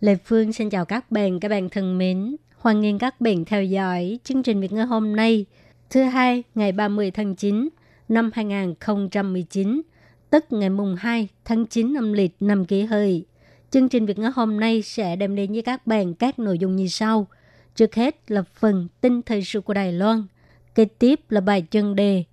Lê Phương xin chào các bạn, các bạn thân mến. Hoan nghênh các bạn theo dõi chương trình Việt ngữ hôm nay, thứ hai ngày 30 tháng 9 năm 2019, tức ngày mùng 2 tháng 9 âm lịch năm kỷ hợi. Chương trình Việt ngữ hôm nay sẽ đem đến với các bạn các nội dung như sau. Trước hết là phần tin thời sự của Đài Loan, kế tiếp là bài chân đề,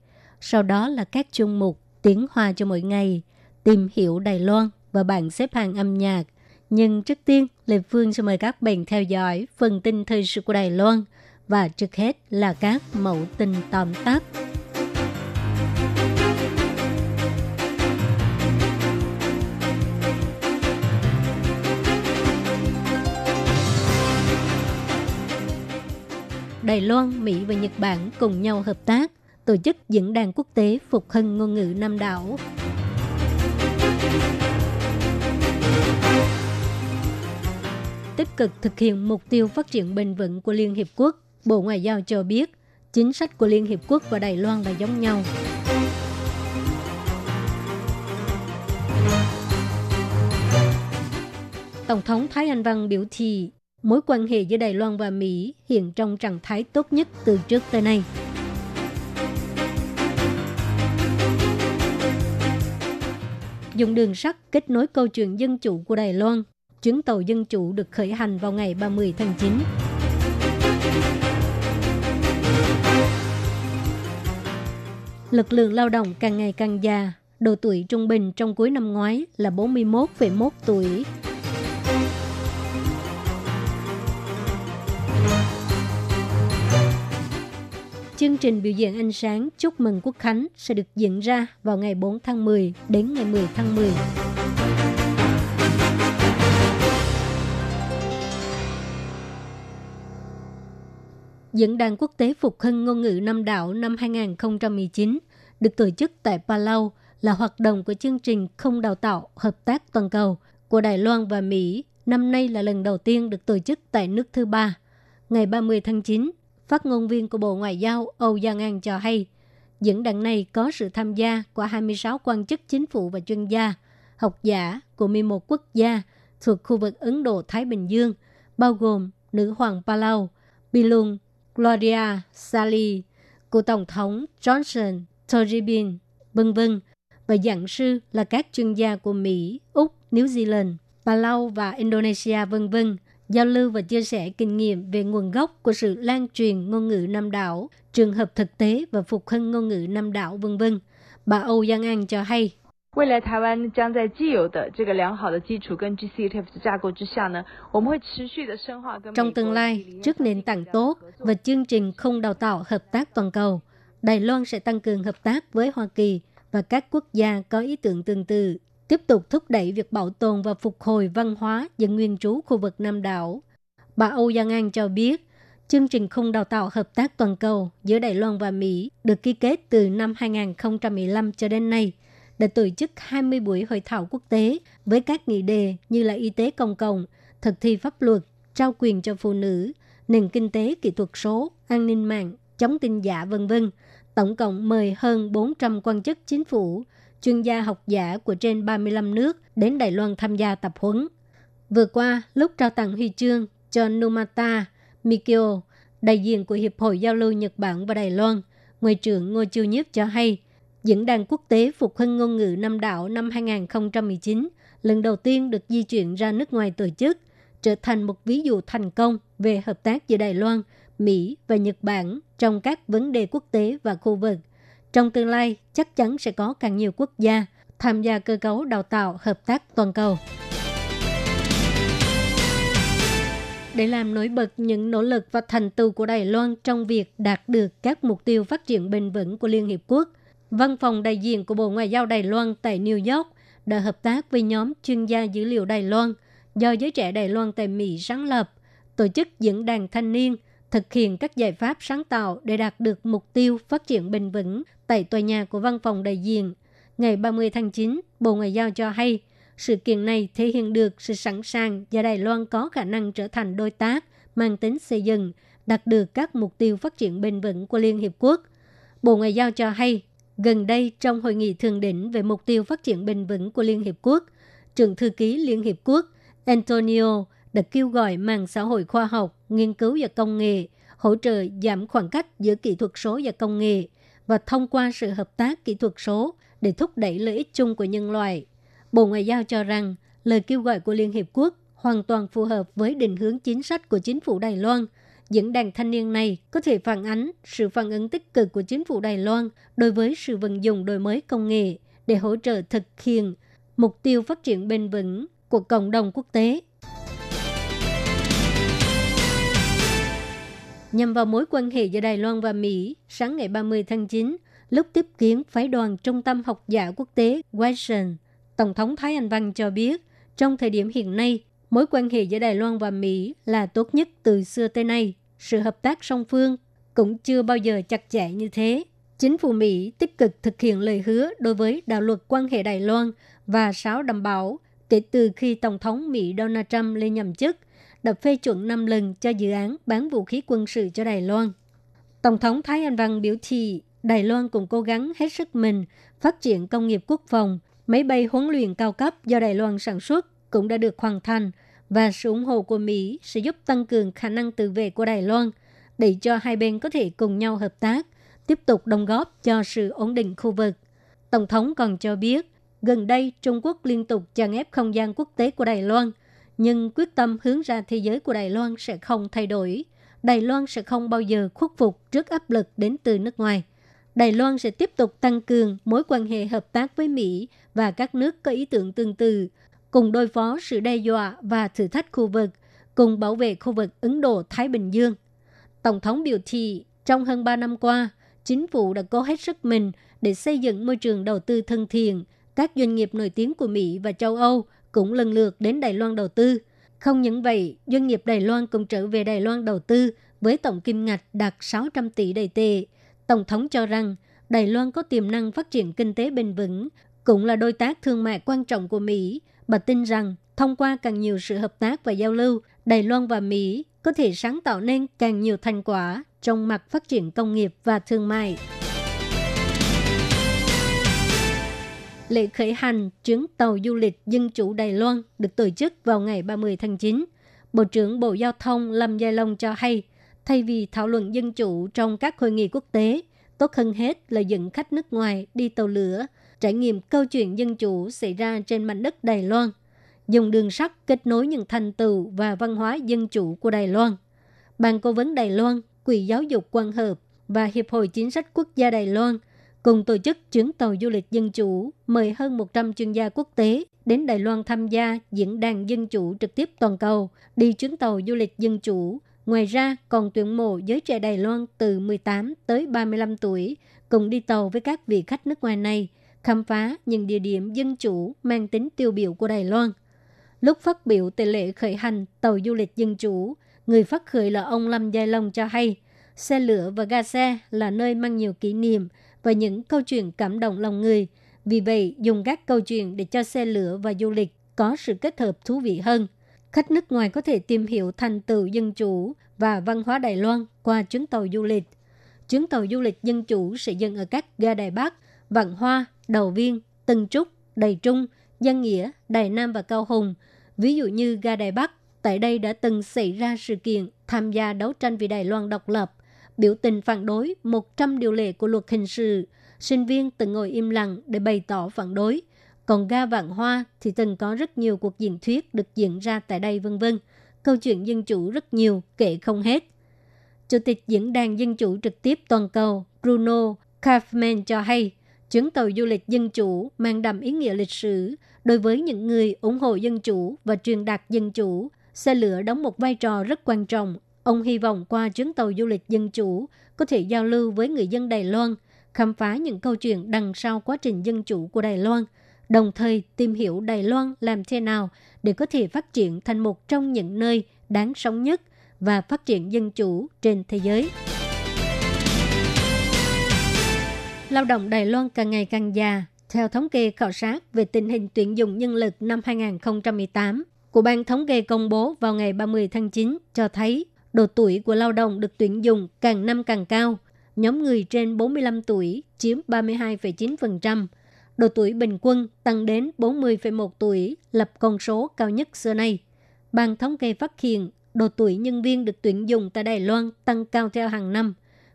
sau đó là các chương mục tiếng hoa cho mỗi ngày, tìm hiểu Đài Loan và bảng xếp hạng âm nhạc. Nhưng trước tiên, Lê Phương sẽ mời các bạn theo dõi phần tin thời sự của Đài Loan và trước hết là các mẫu tin tóm tắt. Đài Loan, Mỹ và Nhật Bản cùng nhau hợp tác tổ chức diễn đàn quốc tế phục hưng ngôn ngữ Nam đảo. Tích cực thực hiện mục tiêu phát triển bền vững của Liên Hiệp Quốc, Bộ Ngoại giao cho biết chính sách của Liên Hiệp Quốc và Đài Loan là giống nhau. Tổng thống Thái Anh Văn biểu thị mối quan hệ giữa Đài Loan và Mỹ hiện trong trạng thái tốt nhất từ trước tới nay. Dùng đường sắt kết nối câu chuyện dân chủ của Đài Loan, chuyến tàu dân chủ được khởi hành vào ngày 30 tháng 9. Lực lượng lao động càng ngày càng già, độ tuổi trung bình trong cuối năm ngoái là 41,1 tuổi. Chương trình biểu diễn ánh sáng chúc mừng Quốc Khánh sẽ được diễn ra vào ngày 4 tháng 10 đến ngày 10 tháng 10. Diễn đàn quốc tế phục hưng ngôn ngữ Nam đảo năm 2019 được tổ chức tại Palau là hoạt động của chương trình không đào tạo hợp tác toàn cầu của Đài Loan và Mỹ. Năm nay là lần đầu tiên được tổ chức tại nước thứ ba. Ngày 30 tháng 9, phát ngôn viên của Bộ Ngoại giao Âu Giang An cho hay, diễn đàn này có sự tham gia của 26 quan chức chính phủ và chuyên gia, học giả của 11 quốc gia thuộc khu vực Ấn Độ-Thái Bình Dương, bao gồm nữ hoàng Palau, Bilung Gloria Sally của Tổng thống Johnson Toribin, vân vân và giảng sư là các chuyên gia của Mỹ, Úc, New Zealand, Palau và Indonesia, vân vân giao lưu và chia sẻ kinh nghiệm về nguồn gốc của sự lan truyền ngôn ngữ Nam đảo, trường hợp thực tế và phục hưng ngôn ngữ Nam đảo, vân vân. Bà Âu Giang An cho hay. 未来台湾将在既有的这个良好的基础跟 GCTF 的架构之下呢，我们会持续的深化跟 Trong tương lai, trước nền tảng tốt và chương trình không đào tạo hợp tác toàn cầu, Đài Loan sẽ tăng cường hợp tác với Hoa Kỳ và các quốc gia có ý tưởng tương tự, tiếp tục thúc đẩy việc bảo tồn và phục hồi văn hóa dân nguyên trú khu vực Nam đảo. Bà Âu Giang An cho biết, chương trình khung đào tạo hợp tác toàn cầu giữa Đài Loan và Mỹ được ký kết từ năm 2015 cho đến nay – đã tổ chức 20 buổi hội thảo quốc tế với các nghị đề như là y tế công cộng, thực thi pháp luật, trao quyền cho phụ nữ, nền kinh tế kỹ thuật số, an ninh mạng, chống tin giả vân vân. Tổng cộng mời hơn 400 quan chức chính phủ, chuyên gia học giả của trên 35 nước đến Đài Loan tham gia tập huấn. Vừa qua, lúc trao tặng huy chương cho Numata Mikio, đại diện của Hiệp hội Giao lưu Nhật Bản và Đài Loan, Ngoại trưởng Ngô Chiêu Nhiếp cho hay, Diễn đàn quốc tế phục hưng ngôn ngữ năm đạo năm 2019 lần đầu tiên được di chuyển ra nước ngoài tổ chức, trở thành một ví dụ thành công về hợp tác giữa Đài Loan, Mỹ và Nhật Bản trong các vấn đề quốc tế và khu vực. Trong tương lai, chắc chắn sẽ có càng nhiều quốc gia tham gia cơ cấu đào tạo hợp tác toàn cầu. Để làm nổi bật những nỗ lực và thành tựu của Đài Loan trong việc đạt được các mục tiêu phát triển bền vững của Liên Hiệp Quốc – Văn phòng đại diện của Bộ Ngoại giao Đài Loan tại New York đã hợp tác với nhóm chuyên gia dữ liệu Đài Loan do giới trẻ Đài Loan tại Mỹ sáng lập, tổ chức diễn đàn thanh niên thực hiện các giải pháp sáng tạo để đạt được mục tiêu phát triển bền vững tại tòa nhà của văn phòng đại diện. Ngày 30 tháng 9, Bộ Ngoại giao cho hay, sự kiện này thể hiện được sự sẵn sàng và Đài Loan có khả năng trở thành đối tác mang tính xây dựng, đạt được các mục tiêu phát triển bền vững của Liên Hiệp Quốc. Bộ Ngoại giao cho hay, gần đây trong hội nghị thượng đỉnh về mục tiêu phát triển bền vững của Liên Hiệp Quốc, trưởng thư ký Liên Hiệp Quốc Antonio đã kêu gọi mạng xã hội khoa học, nghiên cứu và công nghệ hỗ trợ giảm khoảng cách giữa kỹ thuật số và công nghệ và thông qua sự hợp tác kỹ thuật số để thúc đẩy lợi ích chung của nhân loại. Bộ Ngoại giao cho rằng lời kêu gọi của Liên Hiệp Quốc hoàn toàn phù hợp với định hướng chính sách của chính phủ Đài Loan. Diễn đàn thanh niên này có thể phản ánh sự phản ứng tích cực của chính phủ Đài Loan đối với sự vận dụng đổi mới công nghệ để hỗ trợ thực hiện mục tiêu phát triển bền vững của cộng đồng quốc tế. Nhằm vào mối quan hệ giữa Đài Loan và Mỹ, sáng ngày 30 tháng 9, lúc tiếp kiến phái đoàn Trung tâm học giả quốc tế Washington, Tổng thống Thái Anh Văn cho biết, trong thời điểm hiện nay, mối quan hệ giữa Đài Loan và Mỹ là tốt nhất từ xưa tới nay. Sự hợp tác song phương cũng chưa bao giờ chặt chẽ như thế. Chính phủ Mỹ tích cực thực hiện lời hứa đối với đạo luật quan hệ Đài Loan và sáu đảm bảo kể từ khi Tổng thống Mỹ Donald Trump lên nhậm chức, đã phê chuẩn 5 lần cho dự án bán vũ khí quân sự cho Đài Loan. Tổng thống Thái Anh Văn biểu thị Đài Loan cũng cố gắng hết sức mình phát triển công nghiệp quốc phòng, máy bay huấn luyện cao cấp do Đài Loan sản xuất cũng đã được hoàn thành và sự ủng hộ của Mỹ sẽ giúp tăng cường khả năng tự vệ của Đài Loan để cho hai bên có thể cùng nhau hợp tác, tiếp tục đóng góp cho sự ổn định khu vực. Tổng thống còn cho biết, gần đây Trung Quốc liên tục chèn ép không gian quốc tế của Đài Loan, nhưng quyết tâm hướng ra thế giới của Đài Loan sẽ không thay đổi. Đài Loan sẽ không bao giờ khuất phục trước áp lực đến từ nước ngoài. Đài Loan sẽ tiếp tục tăng cường mối quan hệ hợp tác với Mỹ và các nước có ý tưởng tương tự, cùng đối phó sự đe dọa và thử thách khu vực, cùng bảo vệ khu vực Ấn Độ-Thái Bình Dương. Tổng thống biểu thị, trong hơn 3 năm qua, chính phủ đã cố hết sức mình để xây dựng môi trường đầu tư thân thiện. Các doanh nghiệp nổi tiếng của Mỹ và châu Âu cũng lần lượt đến Đài Loan đầu tư. Không những vậy, doanh nghiệp Đài Loan cũng trở về Đài Loan đầu tư với tổng kim ngạch đạt 600 tỷ đầy tệ. Tổng thống cho rằng Đài Loan có tiềm năng phát triển kinh tế bền vững, cũng là đối tác thương mại quan trọng của Mỹ. Bà tin rằng thông qua càng nhiều sự hợp tác và giao lưu, Đài Loan và Mỹ có thể sáng tạo nên càng nhiều thành quả trong mặt phát triển công nghiệp và thương mại. Lễ khởi hành chuyến tàu du lịch dân chủ Đài Loan được tổ chức vào ngày 30 tháng 9. Bộ trưởng Bộ Giao thông Lâm Giai Long cho hay, thay vì thảo luận dân chủ trong các hội nghị quốc tế, tốt hơn hết là dẫn khách nước ngoài đi tàu lửa, trải nghiệm câu chuyện dân chủ xảy ra trên mảnh đất Đài Loan, dùng đường sắt kết nối những thành tựu và văn hóa dân chủ của Đài Loan. Ban cố vấn Đài Loan, Quỹ giáo dục quan hợp và Hiệp hội Chính sách Quốc gia Đài Loan – cùng tổ chức chuyến tàu du lịch dân chủ, mời hơn 100 chuyên gia quốc tế đến Đài Loan tham gia diễn đàn dân chủ trực tiếp toàn cầu, đi chuyến tàu du lịch dân chủ. Ngoài ra, còn tuyển mộ giới trẻ Đài Loan từ 18 tới 35 tuổi, cùng đi tàu với các vị khách nước ngoài này, khám phá những địa điểm dân chủ mang tính tiêu biểu của Đài Loan. Lúc phát biểu tại lễ khởi hành tàu du lịch dân chủ, người phát khởi là ông Lâm Giai Long cho hay, xe lửa và ga xe là nơi mang nhiều kỷ niệm – và những câu chuyện cảm động lòng người. Vì vậy, dùng các câu chuyện để cho xe lửa và du lịch có sự kết hợp thú vị hơn. Khách nước ngoài có thể tìm hiểu thành tựu dân chủ và văn hóa Đài Loan qua chuyến tàu du lịch. Chuyến tàu du lịch dân chủ sẽ dừng ở các ga Đài Bắc, Vạn Hoa, Đầu Viên, Tân Trúc, Đài Trung, Giang Nghĩa, Đài Nam và Cao Hùng. Ví dụ như ga Đài Bắc, tại đây đã từng xảy ra sự kiện tham gia đấu tranh vì Đài Loan độc lập – biểu tình phản đối 100 điều lệ của luật hình sự. Sinh viên từng ngồi im lặng để bày tỏ phản đối. Còn ga Vạn Hoa thì từng có rất nhiều cuộc diễn thuyết được diễn ra tại đây vân vân. Câu chuyện dân chủ rất nhiều, kể không hết. Chủ tịch Diễn đàn Dân chủ trực tiếp toàn cầu Bruno Kaufman cho hay, chuyến tàu du lịch dân chủ mang đậm ý nghĩa lịch sử đối với những người ủng hộ dân chủ và truyền đạt dân chủ. Xe lửa đóng một vai trò rất quan trọng Ông hy vọng qua chuyến tàu du lịch dân chủ có thể giao lưu với người dân Đài Loan, khám phá những câu chuyện đằng sau quá trình dân chủ của Đài Loan đồng thời tìm hiểu Đài Loan làm thế nào để có thể phát triển thành một trong những nơi đáng sống nhất và phát triển dân chủ trên thế giới. Lao động Đài Loan càng ngày càng già. Theo thống kê khảo sát về tình hình tuyển dụng nhân lực năm 2018 của Ban Thống kê công bố vào ngày 30 tháng 9 cho thấy độ tuổi của lao động được tuyển dụng càng năm càng cao. Nhóm người trên 45 tuổi chiếm 32,9%. Độ tuổi bình quân tăng đến 40,1 tuổi, lập con số cao nhất xưa nay. Ban thống kê phát hiện độ tuổi nhân viên được tuyển dụng tại Đài Loan tăng cao theo hàng năm.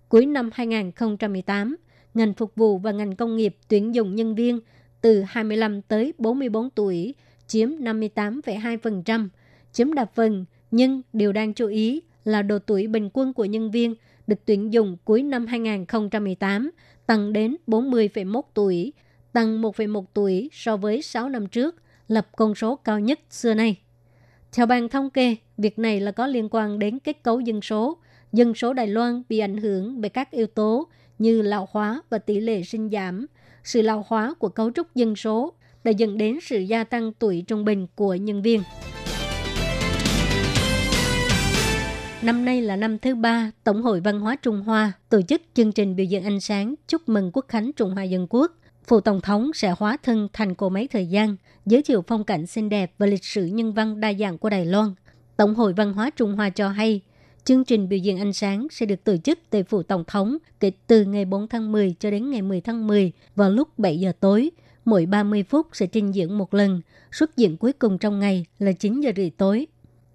Cuối năm 2018, ngành phục vụ và ngành công nghiệp tuyển dụng nhân viên từ 25 tới 44 tuổi chiếm 58,2%, chiếm đa phần, nhưng điều đáng chú ý là độ tuổi bình quân của nhân viên được tuyển dụng cuối năm 2018 tăng đến 40,1 tuổi, tăng 1,1 tuổi so với 6 năm trước, lập con số cao nhất xưa nay. Theo ban thống kê, việc này là có liên quan đến kết cấu dân số. Dân số Đài Loan bị ảnh hưởng bởi các yếu tố như lão hóa và tỷ lệ sinh giảm. Sự lão hóa của cấu trúc dân số đã dẫn đến sự gia tăng tuổi trung bình của nhân viên. Năm nay là năm thứ ba, Tổng hội Văn hóa Trung Hoa tổ chức chương trình biểu diễn ánh sáng chúc mừng Quốc khánh Trung Hoa Dân Quốc. Phụ Tổng thống sẽ hóa thân thành cô máy thời gian, giới thiệu phong cảnh xinh đẹp và lịch sử nhân văn đa dạng của Đài Loan. Tổng hội Văn hóa Trung Hoa cho hay, chương trình biểu diễn ánh sáng sẽ được tổ chức tại Phủ Tổng thống kể từ ngày 4 tháng 10 cho đến ngày 10 tháng 10 vào lúc 7 giờ tối. Mỗi 30 phút sẽ trình diễn một lần, xuất diễn cuối cùng trong ngày là 9 giờ rưỡi tối.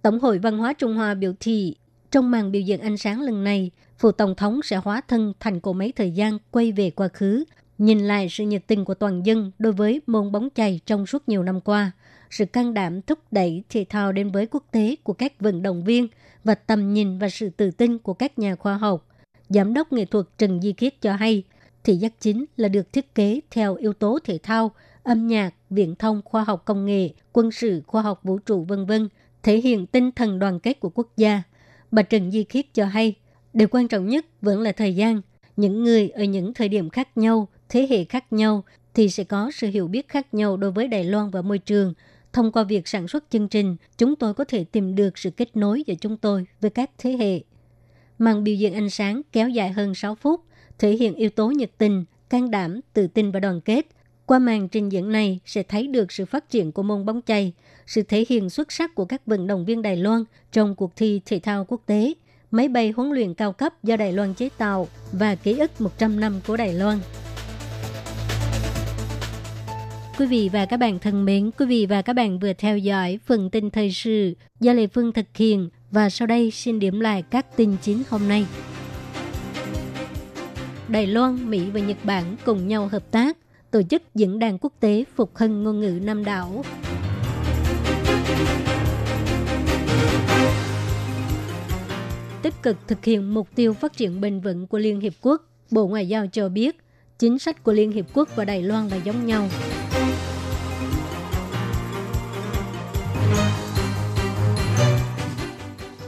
Tổng hội Văn hóa Trung Hoa biểu thị, trong màn biểu diễn ánh sáng lần này, Phủ Tổng thống sẽ hóa thân thành cổ máy thời gian quay về quá khứ, nhìn lại sự nhiệt tình của toàn dân đối với môn bóng chày trong suốt nhiều năm qua, sự can đảm thúc đẩy thể thao đến với quốc tế của các vận động viên và tầm nhìn và sự tự tin của các nhà khoa học. Giám đốc nghệ thuật Trần Di Khiết cho hay, thị giác chính là được thiết kế theo yếu tố thể thao, âm nhạc, viễn thông, khoa học công nghệ, quân sự, khoa học vũ trụ vân vân, thể hiện tinh thần đoàn kết của quốc gia. Bà Trần Di Khiết cho hay, điều quan trọng nhất vẫn là thời gian. Những người ở những thời điểm khác nhau, thế hệ khác nhau thì sẽ có sự hiểu biết khác nhau đối với Đài Loan và môi trường. Thông qua việc sản xuất chương trình, chúng tôi có thể tìm được sự kết nối giữa chúng tôi với các thế hệ. Màn biểu diễn ánh sáng kéo dài hơn 6 phút, thể hiện yếu tố nhiệt tình, can đảm, tự tin và đoàn kết. Qua màn trình diễn này sẽ thấy được sự phát triển của môn bóng chày, sự thể hiện xuất sắc của các vận động viên Đài Loan trong cuộc thi thể thao quốc tế, máy bay huấn luyện cao cấp do Đài Loan chế tạo và ký ức 100 năm của Đài Loan. Quý vị và các bạn thân mến, quý vị và các bạn vừa theo dõi phần tin thời sự do Lê Phương thực hiện và sau đây xin điểm lại các tin chính hôm nay. Đài Loan, Mỹ và Nhật Bản cùng nhau hợp tác tổ chức diễn đàn quốc tế phục hưng ngôn ngữ Nam đảo. Tích cực thực hiện mục tiêu phát triển bền vững của Liên Hiệp Quốc, Bộ Ngoại giao cho biết chính sách của Liên Hiệp Quốc và Đài Loan là giống nhau.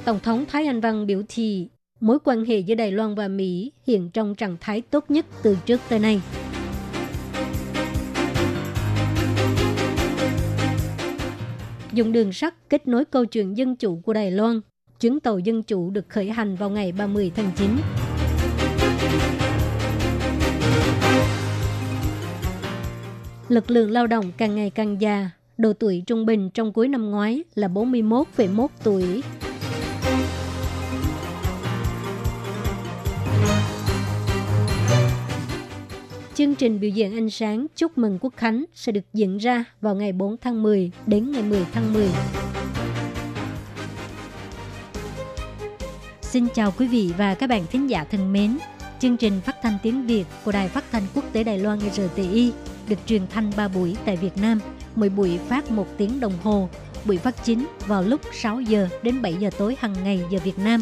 Tổng thống Thái Anh Văn biểu thị mối quan hệ giữa Đài Loan và Mỹ hiện trong trạng thái tốt nhất từ trước tới nay. Dùng đường sắt kết nối câu chuyện dân chủ của Đài Loan, chuyến tàu dân chủ được khởi hành vào ngày 30 tháng 9. Lực lượng lao động càng ngày càng già, độ tuổi trung bình trong cuối năm ngoái là 41,1 tuổi, Chương trình biểu diễn ánh sáng chúc mừng Quốc Khánh sẽ được diễn ra vào ngày 4 tháng 10 đến ngày 10 tháng 10. Xin chào quý vị và các bạn thính giả thân mến. Chương trình phát thanh tiếng Việt của Đài Phát thanh Quốc tế Đài Loan RTI được truyền thanh 3 buổi tại Việt Nam, mỗi buổi phát 1 tiếng đồng hồ buổi phát chính vào lúc 6 giờ đến 7 giờ tối hàng ngày giờ Việt Nam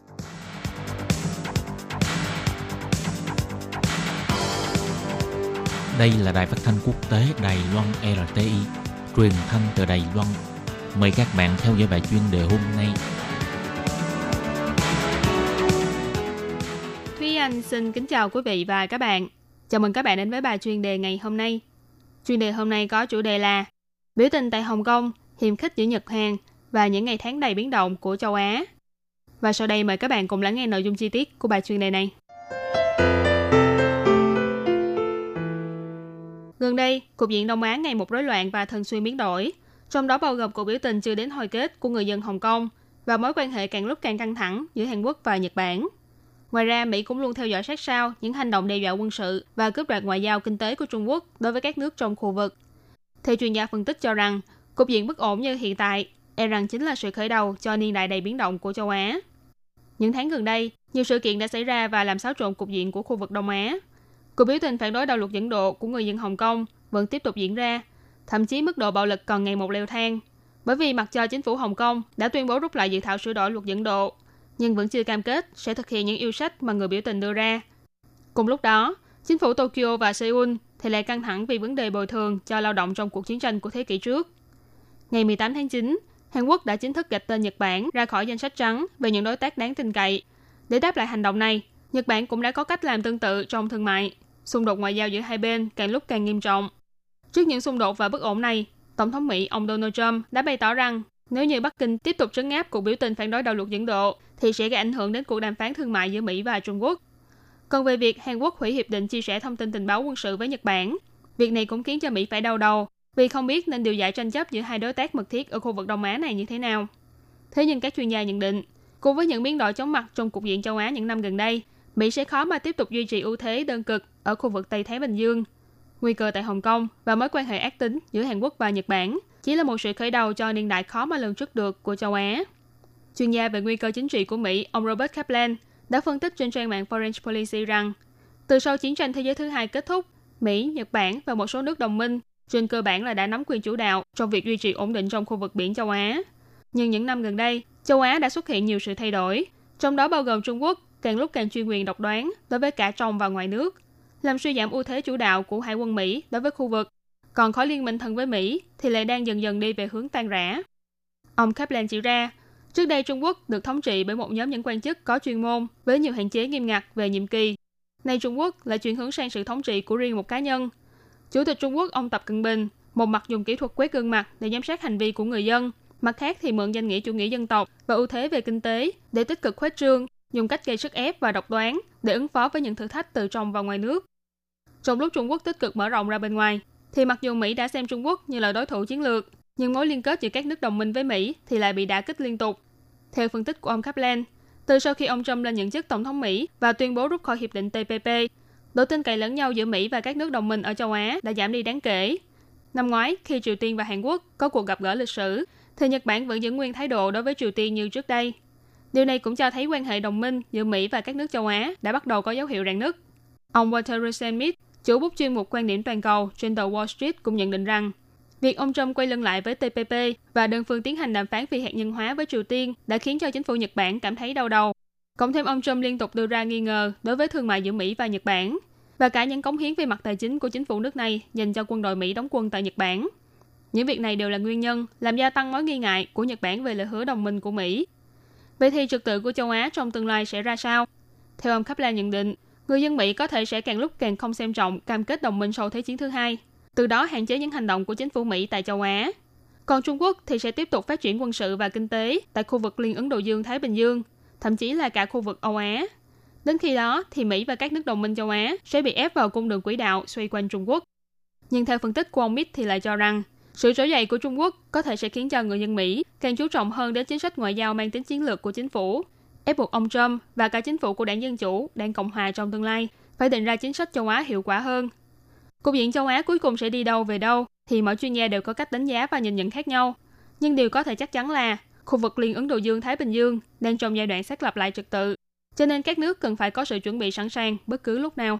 Đây là đài phát thanh quốc tế Đài Loan RTI, truyền thanh từ Đài Loan. Mời các bạn theo dõi bài chuyên đề hôm nay. Thúy Anh xin kính chào quý vị và các bạn. Chào mừng các bạn đến với bài chuyên đề ngày hôm nay. Chuyên đề hôm nay có chủ đề là Biểu tình tại Hồng Kông, hiềm khích giữa Nhật Hàn và những ngày tháng đầy biến động của châu Á. Và sau đây mời các bạn cùng lắng nghe nội dung chi tiết của bài chuyên đề này. Gần đây, cục diện Đông Á ngày một rối loạn và thường xuyên biến đổi, trong đó bao gồm cuộc biểu tình chưa đến hồi kết của người dân Hồng Kông và mối quan hệ càng lúc càng căng thẳng giữa Hàn Quốc và Nhật Bản. Ngoài ra, Mỹ cũng luôn theo dõi sát sao những hành động đe dọa quân sự và cướp đoạt ngoại giao kinh tế của Trung Quốc đối với các nước trong khu vực. Theo chuyên gia phân tích cho rằng, cục diện bất ổn như hiện tại e rằng chính là sự khởi đầu cho niên đại đầy biến động của châu Á. Những tháng gần đây, nhiều sự kiện đã xảy ra và làm xáo trộn cục diện của khu vực Đông Á. Cuộc biểu tình phản đối đạo luật dẫn độ của người dân Hồng Kông vẫn tiếp tục diễn ra, thậm chí mức độ bạo lực còn ngày một leo thang. Bởi vì mặc cho chính phủ Hồng Kông đã tuyên bố rút lại dự thảo sửa đổi luật dẫn độ, nhưng vẫn chưa cam kết sẽ thực hiện những yêu sách mà người biểu tình đưa ra. Cùng lúc đó, chính phủ Tokyo và Seoul thì lại căng thẳng vì vấn đề bồi thường cho lao động trong cuộc chiến tranh của thế kỷ trước. Ngày 18 tháng 9, Hàn Quốc đã chính thức gạch tên Nhật Bản ra khỏi danh sách trắng về những đối tác đáng tin cậy. Để đáp lại hành động này, Nhật Bản cũng đã có cách làm tương tự trong thương mại. Xung đột ngoại giao giữa hai bên càng lúc càng nghiêm trọng. Trước những xung đột và bất ổn này, Tổng thống Mỹ ông Donald Trump đã bày tỏ rằng nếu như Bắc Kinh tiếp tục trấn áp cuộc biểu tình phản đối đạo luật dẫn độ, thì sẽ gây ảnh hưởng đến cuộc đàm phán thương mại giữa Mỹ và Trung Quốc. Còn về việc Hàn Quốc hủy hiệp định chia sẻ thông tin tình báo quân sự với Nhật Bản, việc này cũng khiến cho Mỹ phải đau đầu vì không biết nên điều giải tranh chấp giữa hai đối tác mật thiết ở khu vực Đông Á này như thế nào. Thế nhưng các chuyên gia nhận định, cùng với những biến đổi chóng mặt trong cục diện châu Á những năm gần đây, Mỹ sẽ khó mà tiếp tục duy trì ưu thế đơn cực ở khu vực Tây Thái Bình Dương. Nguy cơ tại Hồng Kông và mối quan hệ ác tính giữa Hàn Quốc và Nhật Bản chỉ là một sự khởi đầu cho niên đại khó mà lường trước được của châu Á. Chuyên gia về nguy cơ chính trị của Mỹ, ông Robert Kaplan, đã phân tích trên trang mạng Foreign Policy rằng, từ sau chiến tranh thế giới thứ hai kết thúc, Mỹ, Nhật Bản và một số nước đồng minh trên cơ bản là đã nắm quyền chủ đạo trong việc duy trì ổn định trong khu vực biển châu Á. Nhưng những năm gần đây, châu Á đã xuất hiện nhiều sự thay đổi, trong đó bao gồm Trung Quốc càng lúc càng chuyên quyền độc đoán đối với cả trong và ngoài nước, làm suy giảm ưu thế chủ đạo của hải quân Mỹ đối với khu vực. Còn khối liên minh thân với Mỹ thì lại đang dần dần đi về hướng tan rã. Ông Kaplan chỉ ra, trước đây Trung Quốc được thống trị bởi một nhóm những quan chức có chuyên môn với nhiều hạn chế nghiêm ngặt về nhiệm kỳ. Nay Trung Quốc lại chuyển hướng sang sự thống trị của riêng một cá nhân. Chủ tịch Trung Quốc ông Tập Cận Bình một mặt dùng kỹ thuật quét gương mặt để giám sát hành vi của người dân, mặt khác thì mượn danh nghĩa chủ nghĩa dân tộc và ưu thế về kinh tế để tích cực khuếch trương, dùng cách gây sức ép và độc đoán để ứng phó với những thử thách từ trong và ngoài nước. Trong lúc Trung Quốc tích cực mở rộng ra bên ngoài, thì mặc dù Mỹ đã xem Trung Quốc như là đối thủ chiến lược, nhưng mối liên kết giữa các nước đồng minh với Mỹ thì lại bị đả kích liên tục. Theo phân tích của ông Kaplan, từ sau khi ông Trump lên nhận chức tổng thống Mỹ và tuyên bố rút khỏi hiệp định TPP, độ tin cậy lẫn nhau giữa Mỹ và các nước đồng minh ở châu Á đã giảm đi đáng kể. Năm ngoái, khi Triều Tiên và Hàn Quốc có cuộc gặp gỡ lịch sử, thì Nhật Bản vẫn giữ nguyên thái độ đối với Triều Tiên như trước đây. Điều này cũng cho thấy quan hệ đồng minh giữa Mỹ và các nước châu Á đã bắt đầu có dấu hiệu rạn nứt. Ông Walter Rosenmith, chủ bút chuyên mục quan điểm toàn cầu trên tờ Wall Street cũng nhận định rằng Việc ông Trump quay lưng lại với TPP và đơn phương tiến hành đàm phán phi hạt nhân hóa với Triều Tiên đã khiến cho chính phủ Nhật Bản cảm thấy đau đầu. Cộng thêm ông Trump liên tục đưa ra nghi ngờ đối với thương mại giữa Mỹ và Nhật Bản và cả những cống hiến về mặt tài chính của chính phủ nước này dành cho quân đội Mỹ đóng quân tại Nhật Bản. Những việc này đều là nguyên nhân làm gia tăng mối nghi ngại của Nhật Bản về lời hứa đồng minh của Mỹ. Vậy thì trật tự của châu Á trong tương lai sẽ ra sao? Theo ông Kaplan nhận định, người dân Mỹ có thể sẽ càng lúc càng không xem trọng cam kết đồng minh sau Thế chiến thứ hai từ đó hạn chế những hành động của chính phủ Mỹ tại châu Á. Còn Trung Quốc thì sẽ tiếp tục phát triển quân sự và kinh tế tại khu vực Liên Ấn Độ Dương-Thái Bình Dương, thậm chí là cả khu vực Âu Á. Đến khi đó thì Mỹ và các nước đồng minh châu Á sẽ bị ép vào cung đường quỹ đạo xoay quanh Trung Quốc. Nhưng theo phân tích của ông Mitt thì lại cho rằng sự trỗi dậy của Trung Quốc có thể sẽ khiến cho người dân Mỹ càng chú trọng hơn đến chính sách ngoại giao mang tính chiến lược của chính phủ, ép buộc ông Trump và cả chính phủ của đảng Dân Chủ, đảng Cộng Hòa trong tương lai phải định ra chính sách châu Á hiệu quả hơn Cục diện châu Á cuối cùng sẽ đi đâu về đâu thì mỗi chuyên gia đều có cách đánh giá và nhìn nhận khác nhau. Nhưng điều có thể chắc chắn là khu vực Liên Ấn Độ Dương Thái Bình Dương đang trong giai đoạn xác lập lại trật tự, cho nên các nước cần phải có sự chuẩn bị sẵn sàng bất cứ lúc nào.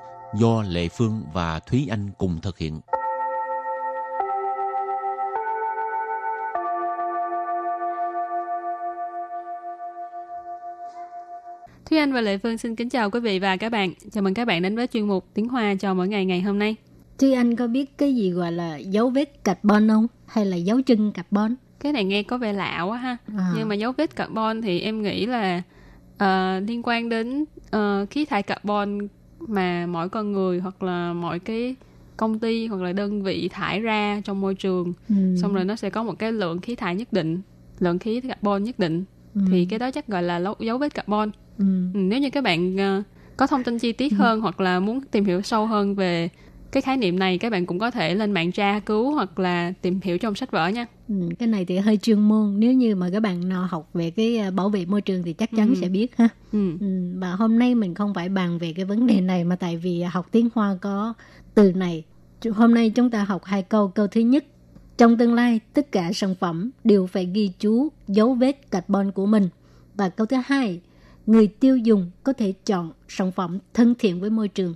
do Lệ Phương và Thúy Anh cùng thực hiện. Thúy Anh và Lệ Phương xin kính chào quý vị và các bạn. Chào mừng các bạn đến với chuyên mục Tiếng Hoa cho mỗi ngày ngày hôm nay. Thúy Anh có biết cái gì gọi là dấu vết carbon không? Hay là dấu chân carbon? Cái này nghe có vẻ lạ quá ha. À. Nhưng mà dấu vết carbon thì em nghĩ là ờ, liên quan đến ờ, khí thải carbon mà mỗi con người hoặc là mỗi cái công ty hoặc là đơn vị thải ra trong môi trường. Ừ. Xong rồi nó sẽ có một cái lượng khí thải nhất định, lượng khí carbon nhất định. Ừ. Thì cái đó chắc gọi là dấu vết carbon. Ừ. Ừ, nếu như các bạn ờ, có thông tin chi tiết hơn hoặc là muốn tìm hiểu sâu hơn về cái khái niệm này các bạn cũng có thể lên mạng tra cứu hoặc là tìm hiểu trong sách vở nha. Ừ, cái này thì hơi chuyên môn nếu như mà các bạn nào học về cái à, bảo vệ môi trường thì chắc chắn Ừ. sẽ biết ha Ừ. ừ, và hôm nay mình không phải bàn về cái vấn đề này mà tại vì học tiếng Hoa có từ này hôm nay chúng ta học hai câu câu thứ nhất trong tương lai tất cả sản phẩm đều phải ghi chú dấu vết carbon của mình và câu thứ hai người tiêu dùng có thể chọn sản phẩm thân thiện với môi trường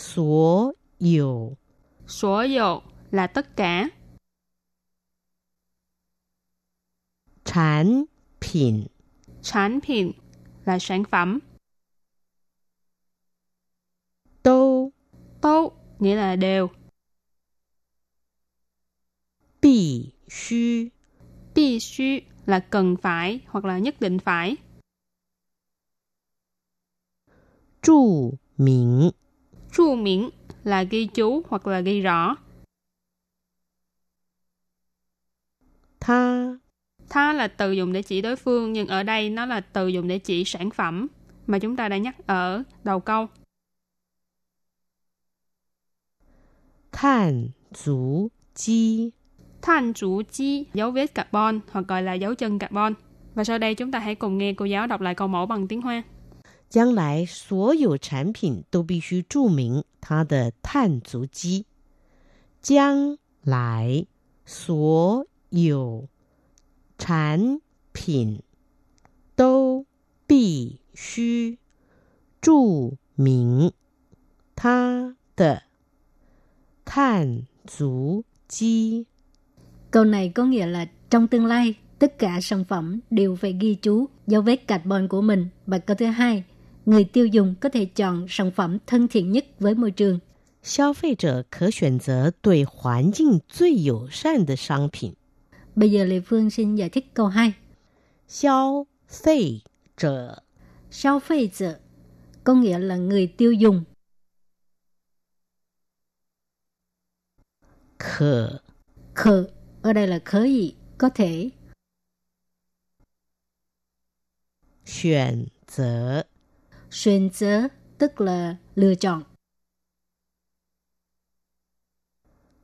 Số yếu Số yếu là tất cả. Sản phẩm Sản phẩm là sản phẩm. Tô Tô nghĩa là đều. Bì xu Bì xu là cần phải hoặc là nhất định phải. Chú mình Chu miễn là ghi chú hoặc là ghi rõ. Tha Tha là từ dùng để chỉ đối phương, nhưng ở đây nó là từ dùng để chỉ sản phẩm mà chúng ta đã nhắc ở đầu câu. Than chú chi Than chú chi, dấu vết carbon hoặc gọi là dấu chân carbon. Và sau đây chúng ta hãy cùng nghe cô giáo đọc lại câu mẫu bằng tiếng Hoa. 将来所有产品都必须注明它的碳足迹。将来所有产品都必须注明它的碳足迹。 Câu này có nghĩa là trong tương lai, tất cả sản phẩm đều phải ghi chú dấu vết carbon của mình. Và câu thứ hai, người tiêu dùng có thể chọn sản phẩm thân thiện nhất với môi trường. 消费者可选择对环境最友善的商品。 Bây giờ Lê Phương xin giải thích câu 2. 消费者 Sao phê者có nghĩa là người tiêu dùng. 可 Khờ ở đây là khớ gì? Có thể. 选择 Xuyên zớ tức là lựa chọn.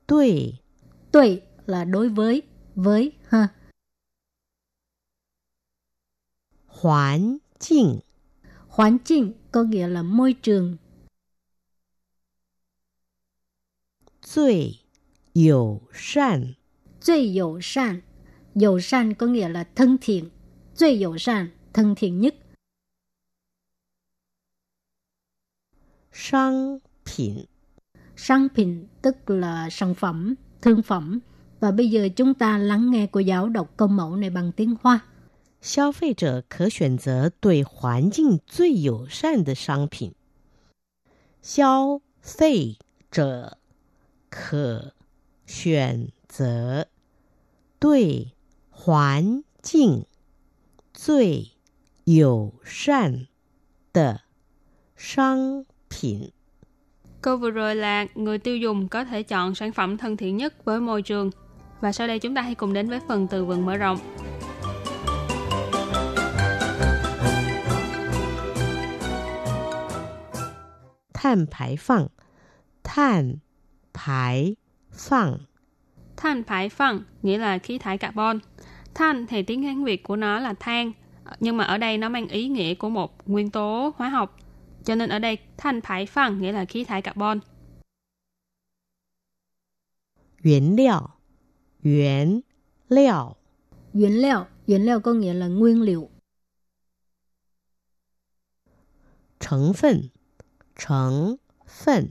Tùy Tùy là đối với, với ha. Hoàn 境 Hoàn 境 có nghĩa là môi trường. Duy Dầu sàn Duy dầu sàn Dầu sàn có nghĩa là thân thiện. Duy dầu sàn, thân thiện nhất. 商品 商品tức là sản phẩm, thương phẩm. Và bây giờ chúng ta lắng nghe cô giáo đọc câu mẫu này bằng tiếng Hoa. 消费者可选择对环境最友善的商品。消费者可选 择对环境最友善的商品。 Câu vừa rồi là người tiêu dùng có thể chọn sản phẩm thân thiện nhất với môi trường. Và sau đây chúng ta hãy cùng đến với phần từ vựng mở rộng. 碳排放，碳排放 Than排phăng nghĩa là khí thải carbon. Than thì tiếng Hán Việt của nó là than, nhưng mà ở đây nó mang ý nghĩa của một nguyên tố hóa học. cho nên ở đây than thải phẳng nghĩa là khí thải carbon. Nguyên liệu Nguyên liệu Nguyên liệu Nguyên liệu có nghĩa là nguyên liệu. Thành phần Thành phần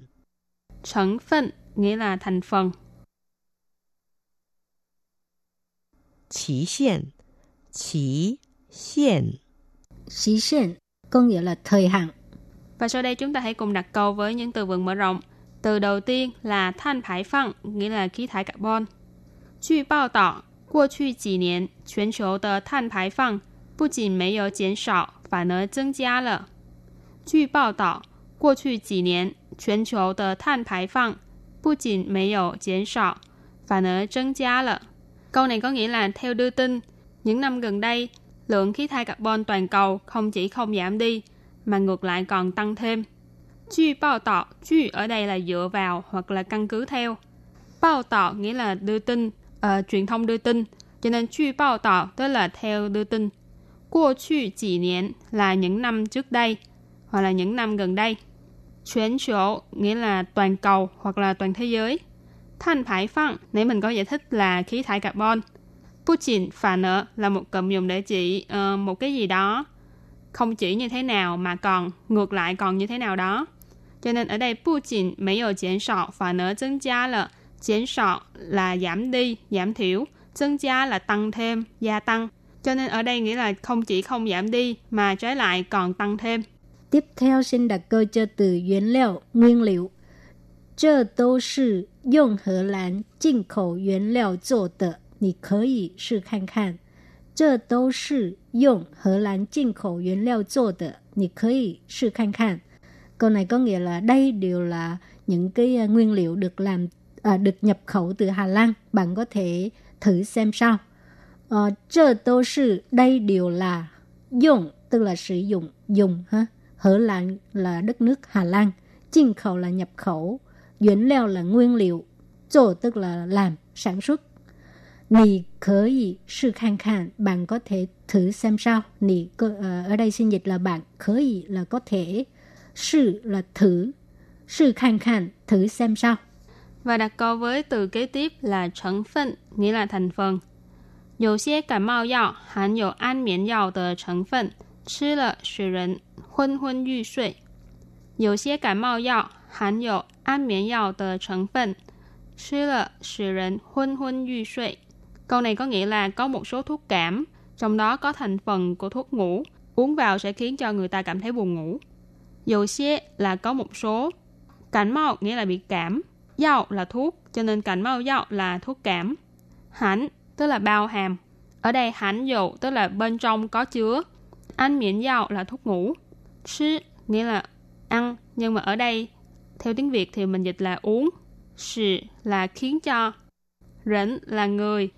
Thành phần nghĩa là thành phần. Chí xiên Chí xiên Chí xiên có nghĩa là thời hạn. Và sau đây chúng ta hãy cùng đặt câu với những từ vựng mở rộng. Từ đầu tiên là than排放, nghĩa là khí thải carbon. 据报道，过去几年，全球的碳排放不仅没有减少，反而增加了。据报道，过去几年，全球的碳排放不仅没有减少，反而增加了。Câu này có nghĩa là theo đưa tin, những năm gần đây, lượng khí thải carbon toàn cầu không chỉ không giảm đi, mà ngược lại còn tăng thêm. Truy bao tọ, truy ở đây là dựa vào hoặc là căn cứ theo. Bao tọ nghĩa là đưa tin, uh, truyền thông đưa tin, cho nên truy bao tọ tức là theo đưa tin. Qua chư chỉ niên là những năm trước đây, hoặc là những năm gần đây. 全球 nghĩa là toàn cầu hoặc là toàn thế giới. Thanh thải phăng, nãy mình có giải thích là khí thải carbon. Putin phản ở là một cụm dùng để chỉ uh, một cái gì đó không chỉ như thế nào mà còn ngược lại còn như thế nào đó. Cho nên ở đây bù chỉnh mấy ở giảm sọ phản ở增加了. Giảm sọ là giảm đi, giảm thiểu.增加là tăng thêm, gia tăng. Cho nên ở đây nghĩa là không chỉ không giảm đi mà trái lại còn tăng thêm. Tiếp theo xin đặt câu cho từ nguyên liệu, nguyên liệu. 这都是用荷兰进口原料做的，你可以试看看。 这都是用荷兰进口原料做的，你可以试看看。Câu này có nghĩa là đây đều là những cái à, nguyên liệu được làm à, được nhập khẩu từ Hà Lan. Bạn có thể thử xem sao. Ờ, 这都是 đây đều là dùng tức là sử dụng dùng ha. Hở Lan là đất nước Hà Lan, Jin khẩu là nhập khẩu, Yuan liệu là nguyên liệu, Zô tức là làm, sản xuất. Nì khởi ý sư khăn khăn, bạn có thể thử xem sao. Nì có- ờ, ở đây xin dịch là bạn, khởi ý là có thể, sư là thử, sư khăn khăn, thử xem sao. Và đặt câu với từ kế tiếp là thành phần, nghĩa là thành phần. 有些感冒药含有安眠药的成分，吃了使人昏昏欲睡。有些感冒药含有安眠药的成分，吃了使人昏昏欲睡。 Câu này có nghĩa là có một số thuốc cảm, trong đó có thành phần của thuốc ngủ, uống vào sẽ khiến cho người ta cảm thấy buồn ngủ. Dầu xe là có một số, cảnh mau nghĩa là bị cảm, dạo là thuốc, cho nên cảnh mau dạo là thuốc cảm. Hẳn tức là bao hàm. Ở đây hẳn dầu tức là bên trong có chứa. ăn miễn dạo là thuốc ngủ. Sư nghĩa là ăn, nhưng mà ở đây theo tiếng Việt thì mình dịch là uống. Sư là khiến cho. Rỉnh là người.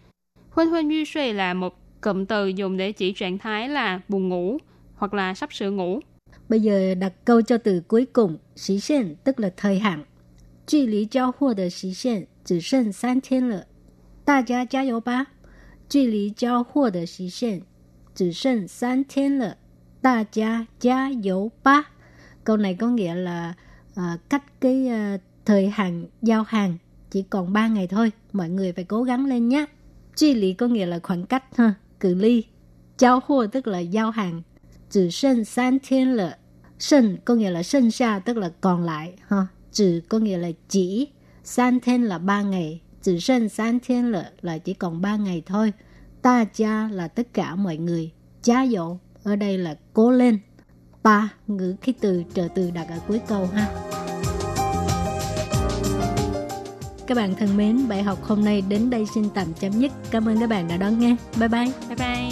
Huynh huynh yu suy là một cụm từ dùng để chỉ trạng thái là buồn ngủ hoặc là sắp sửa ngủ. Bây giờ đặt câu cho từ cuối cùng, xí限 tức là thời hạn. 距离交货的期限只剩三天了，大家加油吧！距离交货的期限只剩三天了，大家加油吧！Câu này có nghĩa là à, cách cái à, thời hạn giao hàng chỉ còn 3 ngày thôi, mọi người phải cố gắng lên nhé. 距lý có nghĩa là khoảng cách ha, cự ly. Giao货tức là giao hàng. Chỉ 剩三天了 Sân có nghĩa là sân xa tức là còn lại ha. Chỉ có nghĩa là chỉ. San thiên là ba ngày. Chỉ sân san thiên là, là chỉ còn ba ngày thôi. Ta cha là tất cả mọi người. Giá dỗ ở đây là cố lên. Ba ngữ cái từ trợ từ đặt ở cuối câu ha. Các bạn thân mến, bài học hôm nay đến đây xin tạm chấm dứt. Cảm ơn các bạn đã đón nghe. Bye bye. Bye bye.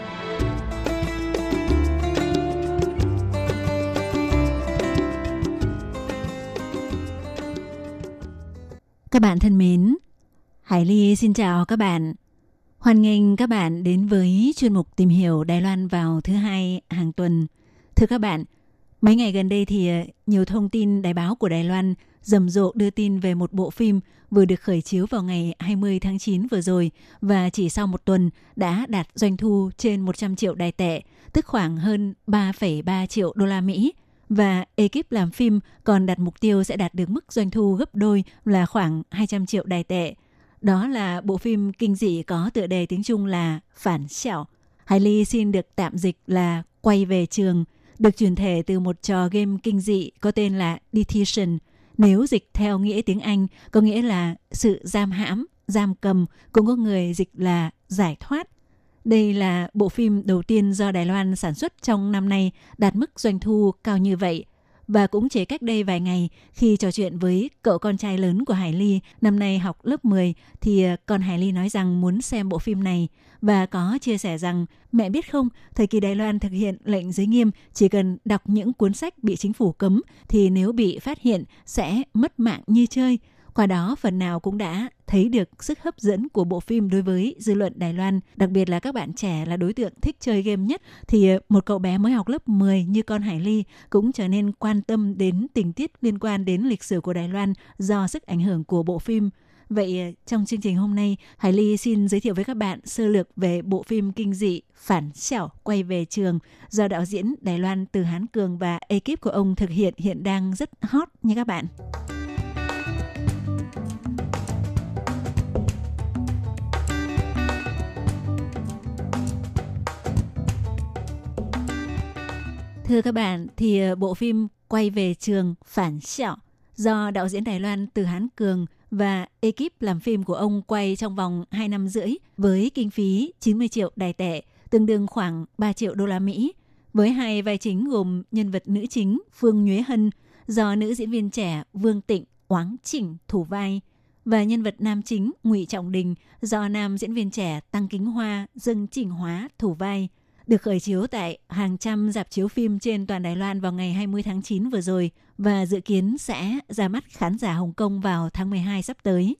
Các bạn thân mến, Hải Ly xin chào các bạn. Hoan nghênh các bạn đến với chuyên mục tìm hiểu Đài Loan vào thứ hai hàng tuần. Thưa các bạn, mấy ngày gần đây thì ờ, nhiều thông tin đài báo của Đài Loan rầm rộ đưa tin về một bộ phim vừa được khởi chiếu vào ngày 20 tháng 9 vừa rồi và chỉ sau một tuần đã đạt doanh thu trên 100 triệu đài tệ, tức khoảng hơn 3,3 triệu đô la Mỹ và ekip làm phim còn đặt mục tiêu sẽ đạt được mức doanh thu gấp đôi là khoảng 200 triệu đài tệ. Đó là bộ phim kinh dị có tựa đề tiếng Trung là Phản Xẻo. Hải Ly xin được tạm dịch là Quay về trường, được chuyển thể từ một trò game kinh dị có tên là Detention. Nếu dịch theo nghĩa tiếng Anh có nghĩa là sự giam hãm, giam cầm, cũng có người dịch là giải thoát. Đây là bộ phim đầu tiên do Đài Loan sản xuất trong năm nay đạt mức doanh thu cao như vậy. Và cũng chỉ cách đây vài ngày khi trò chuyện với cậu con trai lớn của Hải Ly năm nay học lớp 10 thì ờ, con Hải Ly nói rằng muốn xem bộ phim này và có chia sẻ rằng mẹ biết không, thời kỳ Đài Loan thực hiện lệnh giới nghiêm chỉ cần đọc những cuốn sách bị chính phủ cấm thì nếu bị phát hiện sẽ mất mạng như chơi. Qua đó phần nào cũng đã thấy được sức hấp dẫn của bộ phim đối với dư luận Đài Loan, đặc biệt là các bạn trẻ là đối tượng thích chơi game nhất thì ờ, một cậu bé mới học lớp 10 như con Hải Ly cũng trở nên quan tâm đến tình tiết liên quan đến lịch sử của Đài Loan do sức ảnh hưởng của bộ phim. Vậy ờ, trong chương trình hôm nay, Hải Ly xin giới thiệu với các bạn sơ lược về bộ phim kinh dị Phản xẻo quay về trường do đạo diễn Đài Loan Từ Hán Cường và ekip của ông thực hiện hiện đang rất hot nha các bạn. Thưa các bạn, thì ờ, bộ phim quay về trường Phản Xẻo do đạo diễn Đài Loan Từ Hán Cường và ekip làm phim của ông quay trong vòng 2 năm rưỡi với kinh phí 90 triệu đài tệ, tương đương khoảng 3 triệu đô la Mỹ. Với hai vai chính gồm nhân vật nữ chính Phương Nhuế Hân do nữ diễn viên trẻ Vương Tịnh Oáng Chỉnh thủ vai và nhân vật nam chính Ngụy Trọng Đình do nam diễn viên trẻ Tăng Kính Hoa dâng chỉnh Hóa thủ vai – được khởi chiếu tại hàng trăm dạp chiếu phim trên toàn Đài Loan vào ngày 20 tháng 9 vừa rồi và dự kiến sẽ ra mắt khán giả Hồng Kông vào tháng 12 sắp tới.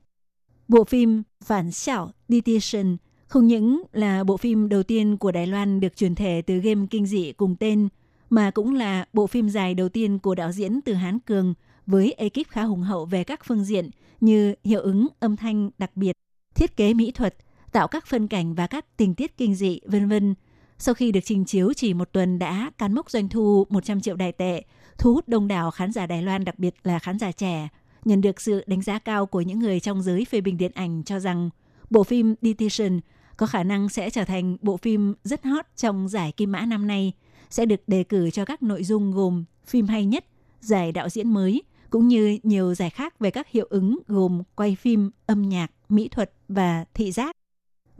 Bộ phim Phản xảo Detention không những là bộ phim đầu tiên của Đài Loan được truyền thể từ game kinh dị cùng tên, mà cũng là bộ phim dài đầu tiên của đạo diễn từ Hán Cường với ekip khá hùng hậu về các phương diện như hiệu ứng âm thanh đặc biệt, thiết kế mỹ thuật, tạo các phân cảnh và các tình tiết kinh dị, vân vân sau khi được trình chiếu chỉ một tuần đã cán mốc doanh thu 100 triệu đài tệ, thu hút đông đảo khán giả Đài Loan đặc biệt là khán giả trẻ, nhận được sự đánh giá cao của những người trong giới phê bình điện ảnh cho rằng bộ phim Detention có khả năng sẽ trở thành bộ phim rất hot trong giải Kim Mã năm nay, sẽ được đề cử cho các nội dung gồm phim hay nhất, giải đạo diễn mới, cũng như nhiều giải khác về các hiệu ứng gồm quay phim, âm nhạc, mỹ thuật và thị giác.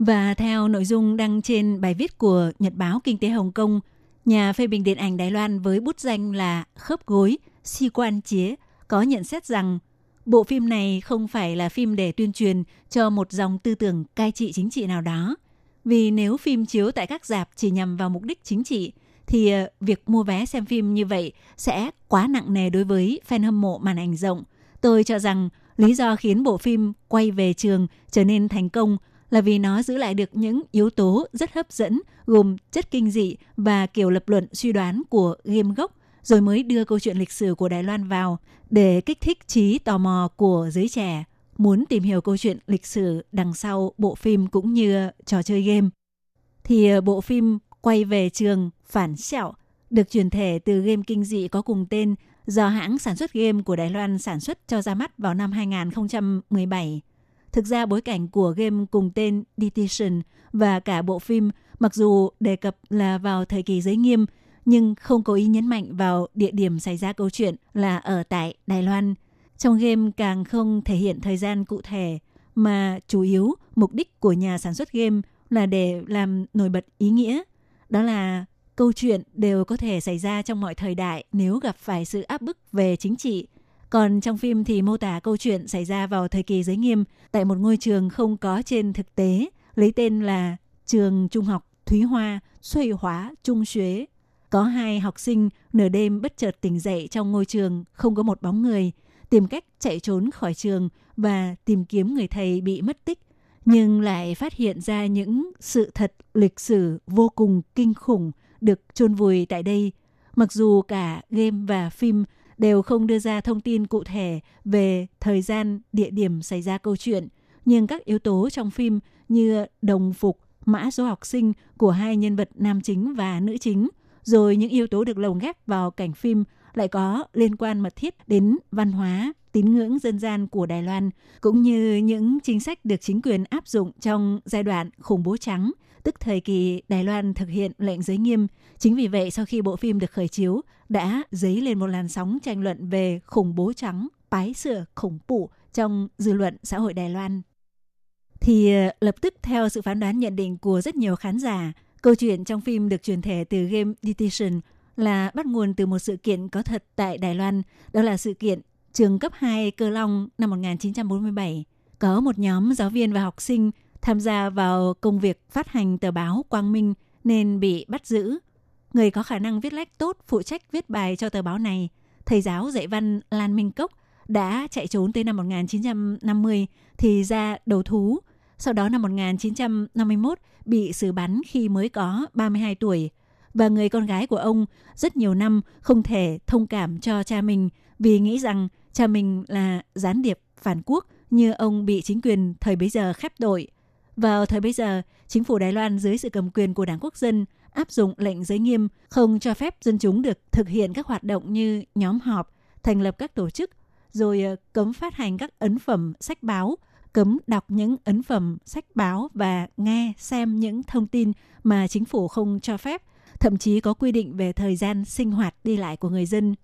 Và theo nội dung đăng trên bài viết của Nhật báo Kinh tế Hồng Kông, nhà phê bình điện ảnh Đài Loan với bút danh là Khớp Gối, Si Quan Chế có nhận xét rằng bộ phim này không phải là phim để tuyên truyền cho một dòng tư tưởng cai trị chính trị nào đó. Vì nếu phim chiếu tại các dạp chỉ nhằm vào mục đích chính trị, thì ờ, việc mua vé xem phim như vậy sẽ quá nặng nề đối với fan hâm mộ màn ảnh rộng. Tôi cho rằng lý do khiến bộ phim quay về trường trở nên thành công là vì nó giữ lại được những yếu tố rất hấp dẫn, gồm chất kinh dị và kiểu lập luận suy đoán của game gốc rồi mới đưa câu chuyện lịch sử của Đài Loan vào để kích thích trí tò mò của giới trẻ muốn tìm hiểu câu chuyện lịch sử đằng sau bộ phim cũng như trò chơi game. Thì ờ, bộ phim quay về trường phản Sẹo được truyền thể từ game kinh dị có cùng tên do hãng sản xuất game của Đài Loan sản xuất cho ra mắt vào năm 2017. Thực ra bối cảnh của game cùng tên Detention và cả bộ phim mặc dù đề cập là vào thời kỳ giới nghiêm, nhưng không có ý nhấn mạnh vào địa điểm xảy ra câu chuyện là ở tại Đài Loan. Trong game càng không thể hiện thời gian cụ thể, mà chủ yếu mục đích của nhà sản xuất game là để làm nổi bật ý nghĩa. Đó là câu chuyện đều có thể xảy ra trong mọi thời đại nếu gặp phải sự áp bức về chính trị. Còn trong phim thì mô tả câu chuyện xảy ra vào thời kỳ giới nghiêm tại một ngôi trường không có trên thực tế, lấy tên là Trường Trung học Thúy Hoa, Xuôi Hóa, Trung Xuế. Có hai học sinh nửa đêm bất chợt tỉnh dậy trong ngôi trường, không có một bóng người, tìm cách chạy trốn khỏi trường và tìm kiếm người thầy bị mất tích nhưng lại phát hiện ra những sự thật lịch sử vô cùng kinh khủng được chôn vùi tại đây. Mặc dù cả game và phim đều không đưa ra thông tin cụ thể về thời gian, địa điểm xảy ra câu chuyện, nhưng các yếu tố trong phim như đồng phục, mã số học sinh của hai nhân vật nam chính và nữ chính, rồi những yếu tố được lồng ghép vào cảnh phim lại có liên quan mật thiết đến văn hóa, tín ngưỡng dân gian của Đài Loan, cũng như những chính sách được chính quyền áp dụng trong giai đoạn khủng bố trắng, tức thời kỳ Đài Loan thực hiện lệnh giới nghiêm. Chính vì vậy, sau khi bộ phim được khởi chiếu, đã dấy lên một làn sóng tranh luận về khủng bố trắng, bái sửa khủng bố trong dư luận xã hội Đài Loan. Thì ờ, lập tức theo sự phán đoán nhận định của rất nhiều khán giả, câu chuyện trong phim được truyền thể từ game Detention là bắt nguồn từ một sự kiện có thật tại Đài Loan, đó là sự kiện trường cấp 2 Cơ Long năm 1947. Có một nhóm giáo viên và học sinh tham gia vào công việc phát hành tờ báo Quang Minh nên bị bắt giữ. Người có khả năng viết lách tốt phụ trách viết bài cho tờ báo này, thầy giáo dạy văn Lan Minh Cốc đã chạy trốn tới năm 1950 thì ra đầu thú. Sau đó năm 1951 bị xử bắn khi mới có 32 tuổi – và người con gái của ông rất nhiều năm không thể thông cảm cho cha mình vì nghĩ rằng cha mình là gián điệp phản quốc như ông bị chính quyền thời bấy giờ khép tội. Vào thời bấy giờ, chính phủ Đài Loan dưới sự cầm quyền của Đảng Quốc dân áp dụng lệnh giới nghiêm không cho phép dân chúng được thực hiện các hoạt động như nhóm họp, thành lập các tổ chức, rồi ờ, cấm phát hành các ấn phẩm sách báo, cấm đọc những ấn phẩm sách báo và nghe xem những thông tin mà chính phủ không cho phép thậm chí có quy định về thời gian sinh hoạt đi lại của người dân,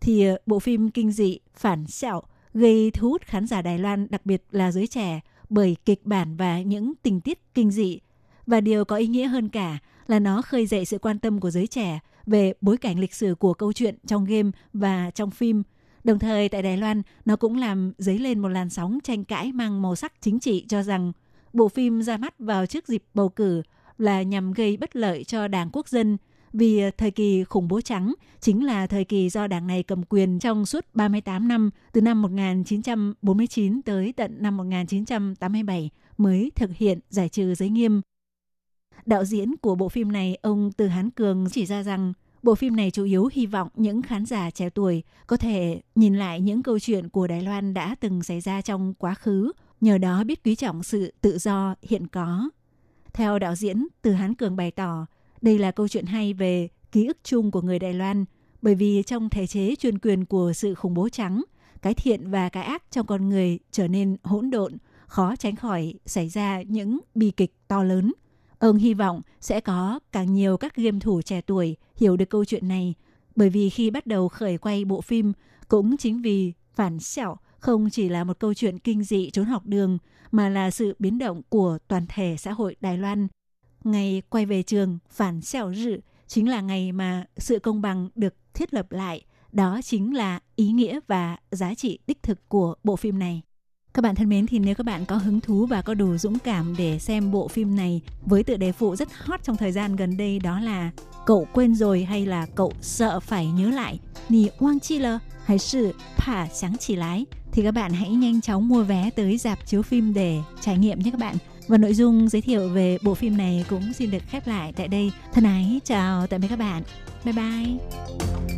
thì ờ, bộ phim kinh dị phản Sẹo gây thu hút khán giả Đài Loan đặc biệt là giới trẻ bởi kịch bản và những tình tiết kinh dị. Và điều có ý nghĩa hơn cả là nó khơi dậy sự quan tâm của giới trẻ về bối cảnh lịch sử của câu chuyện trong game và trong phim. Đồng thời tại Đài Loan, nó cũng làm dấy lên một làn sóng tranh cãi mang màu sắc chính trị cho rằng bộ phim ra mắt vào trước dịp bầu cử là nhằm gây bất lợi cho đảng quốc dân vì thời kỳ khủng bố trắng chính là thời kỳ do đảng này cầm quyền trong suốt 38 năm từ năm 1949 tới tận năm 1987 mới thực hiện giải trừ giới nghiêm. Đạo diễn của bộ phim này, ông Từ Hán Cường chỉ ra rằng bộ phim này chủ yếu hy vọng những khán giả trẻ tuổi có thể nhìn lại những câu chuyện của Đài Loan đã từng xảy ra trong quá khứ, nhờ đó biết quý trọng sự tự do hiện có. Theo đạo diễn, Từ Hán Cường bày tỏ, đây là câu chuyện hay về ký ức chung của người Đài Loan, bởi vì trong thể chế chuyên quyền của sự khủng bố trắng, cái thiện và cái ác trong con người trở nên hỗn độn, khó tránh khỏi xảy ra những bi kịch to lớn. Ông hy vọng sẽ có càng nhiều các game thủ trẻ tuổi hiểu được câu chuyện này, bởi vì khi bắt đầu khởi quay bộ phim, cũng chính vì phản xẻo không chỉ là một câu chuyện kinh dị trốn học đường, mà là sự biến động của toàn thể xã hội Đài Loan. Ngày quay về trường phản xẻo rự chính là ngày mà sự công bằng được thiết lập lại. Đó chính là ý nghĩa và giá trị đích thực của bộ phim này. Các bạn thân mến thì nếu các bạn có hứng thú và có đủ dũng cảm để xem bộ phim này với tựa đề phụ rất hot trong thời gian gần đây đó là Cậu quên rồi hay là cậu sợ phải nhớ lại, Nì oang chi lơ hay sự phả sáng chỉ lái thì các bạn hãy nhanh chóng mua vé tới dạp chiếu phim để trải nghiệm nhé các bạn. Và nội dung giới thiệu về bộ phim này cũng xin được khép lại tại đây. Thân ái chào tạm biệt các bạn. Bye bye.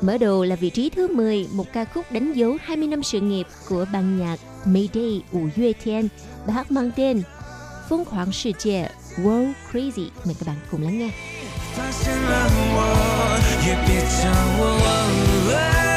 Mở đầu là vị trí thứ 10, một ca khúc đánh dấu 20 năm sự nghiệp của ban nhạc Mayday Wu Yue Tian, bài hát mang tên Phong khoáng世界 World Crazy. Mời các bạn cùng lắng nghe. 发现了我，也别叫我忘了。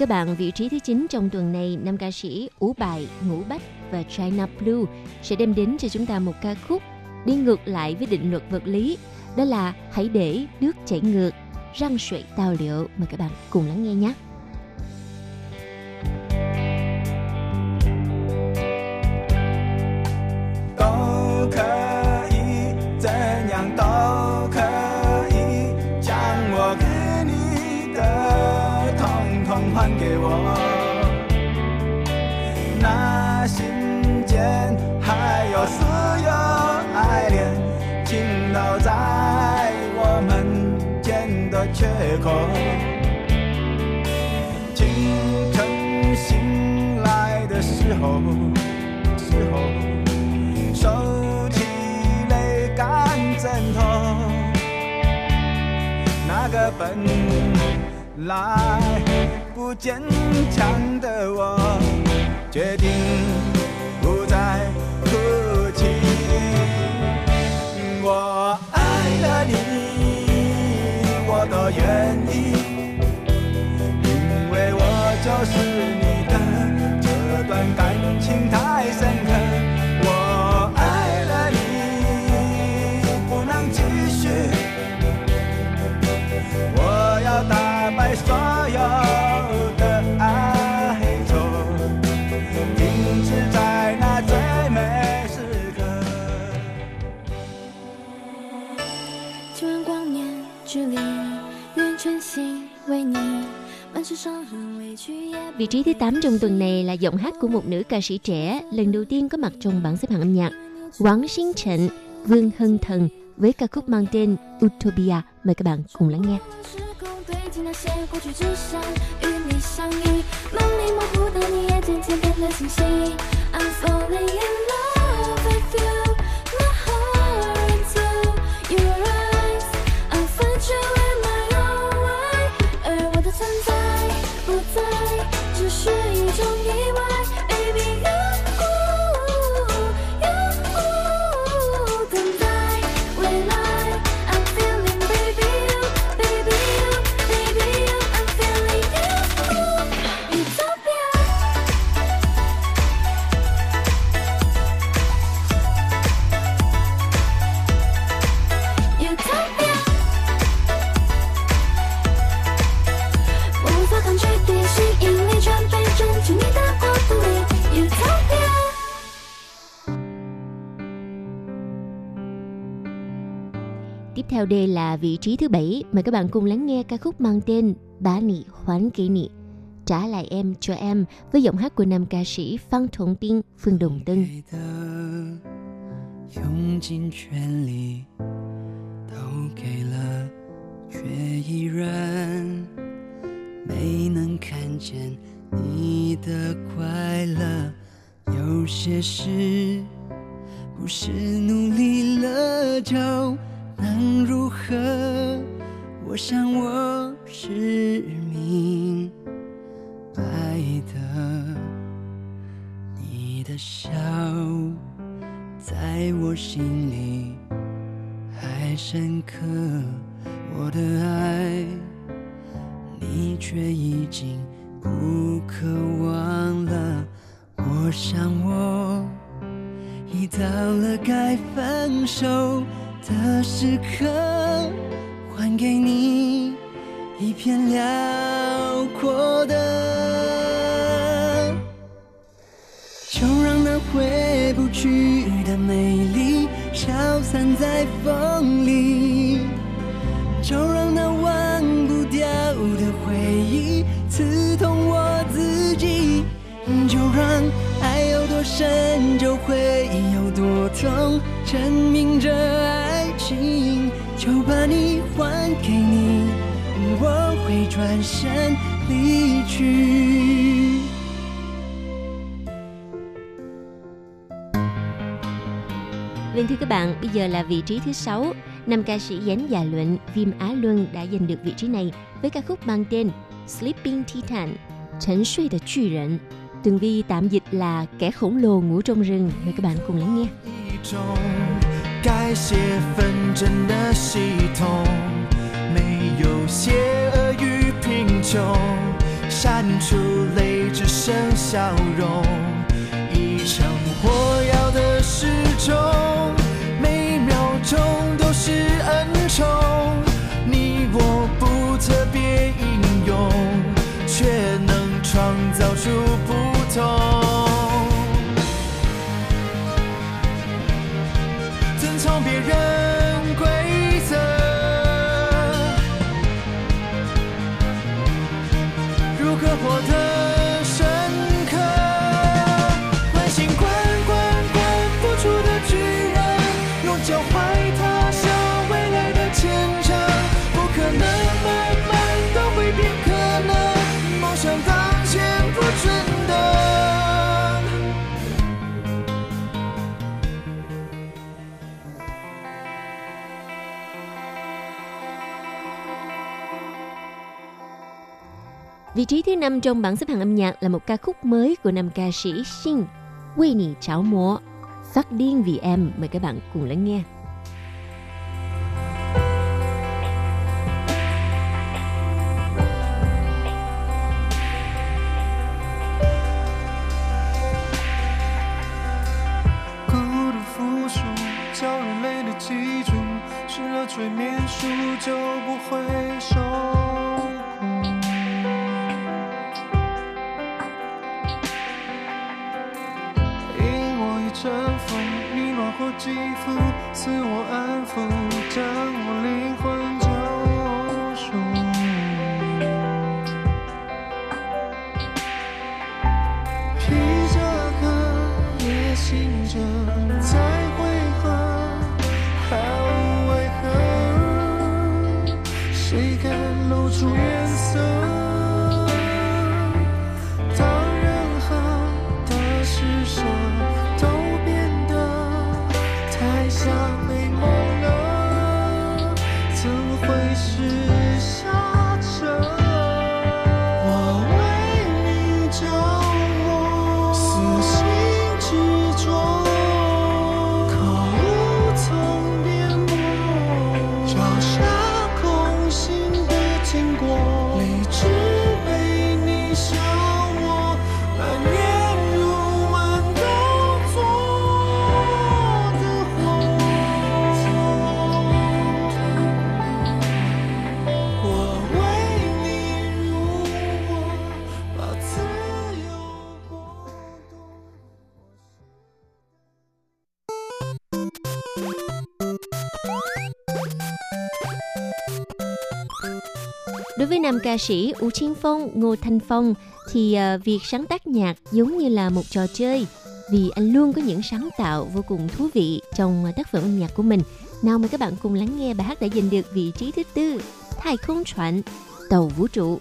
Các bạn, vị trí thứ 9 trong tuần này, năm ca sĩ Ú Bài, Ngũ Bách và China Blue sẽ đem đến cho chúng ta một ca khúc đi ngược lại với định luật vật lý. Đó là Hãy để nước chảy ngược, răng suy tao liệu. Mời các bạn cùng lắng nghe nhé. 本来不坚强的我，决定不再哭泣。我爱了你。我都愿意，因为我就是你的，这段感情太深 Vị trí thứ 8 trong tuần này là giọng hát của một nữ ca sĩ trẻ lần đầu tiên có mặt trong bảng xếp hạng âm nhạc. Quảng Sinh Trịnh, Vương Hân Thần với ca khúc mang tên Utopia. Mời các bạn cùng lắng nghe. 记那些过去，只想与你相遇。梦里模糊的你也渐渐变得清晰。I'm falling in love with you, theo đây là vị trí thứ bảy. Mời các bạn cùng lắng nghe ca khúc mang tên Bá Nị Hoán Kỷ Nị. Trả lại em cho em với giọng hát của nam ca sĩ Phan Thuận Tiên, Phương Đồng Tân. 的用尽全力都给了，却依然没能看见你的快乐。有些事不是努力了就 能如何？我想我是明白的。你的笑在我心里还深刻，我的爱你却已经不渴望了。我想我已到了该分手的时刻，还给你一片辽阔的。就让那回不去的美丽消散在风转身离去。 Vâng thưa các bạn, bây giờ là vị trí thứ sáu. Nam ca sĩ Giánh Già Luận, Viêm Á Luân đã giành được vị trí này với ca khúc mang tên Sleeping Titan, Trấn suy的巨人. Tường Vi tạm dịch là kẻ khổng lồ ngủ trong rừng. Mời các bạn cùng lắng nghe. 一种改写纷争的系统，没有邪恶与 贫穷，删除泪只剩笑容，一场火药的时钟，每秒钟都是恩宠，你我不特别英勇，却能创造出不同。遵从别人 Vị trí thứ năm trong bảng xếp hạng âm nhạc là một ca khúc mới của nam ca sĩ Shin, Vì Nị Cháo Múa, Phát Điên Vì Em. Mời các bạn cùng lắng nghe. Đối với nam ca sĩ U Chiến Phong, Ngô Thanh Phong thì à, việc sáng tác nhạc giống như là một trò chơi vì anh luôn có những sáng tạo vô cùng thú vị trong à, tác phẩm âm nhạc của mình. Nào mời các bạn cùng lắng nghe bài hát đã giành được vị trí thứ tư, Thái không chuẩn, tàu vũ trụ.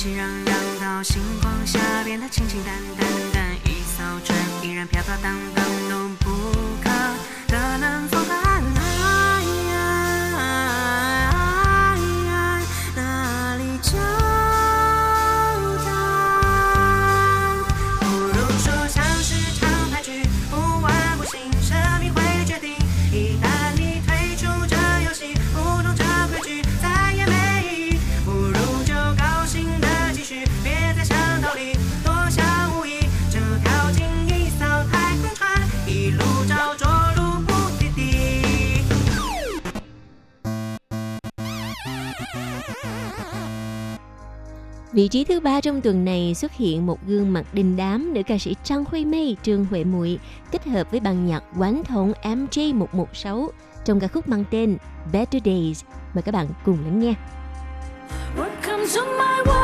熙熙攘攘，到星光下变得清清淡淡但，一艘船依然飘飘荡荡，都不 Vị trí thứ ba trong tuần này xuất hiện một gương mặt đình đám nữ ca sĩ Trang Huy Mây, Trương Huệ Muội kết hợp với ban nhạc quán thổng MJ116 trong ca khúc mang tên Better Days. Mời các bạn cùng lắng nghe. What comes to my world,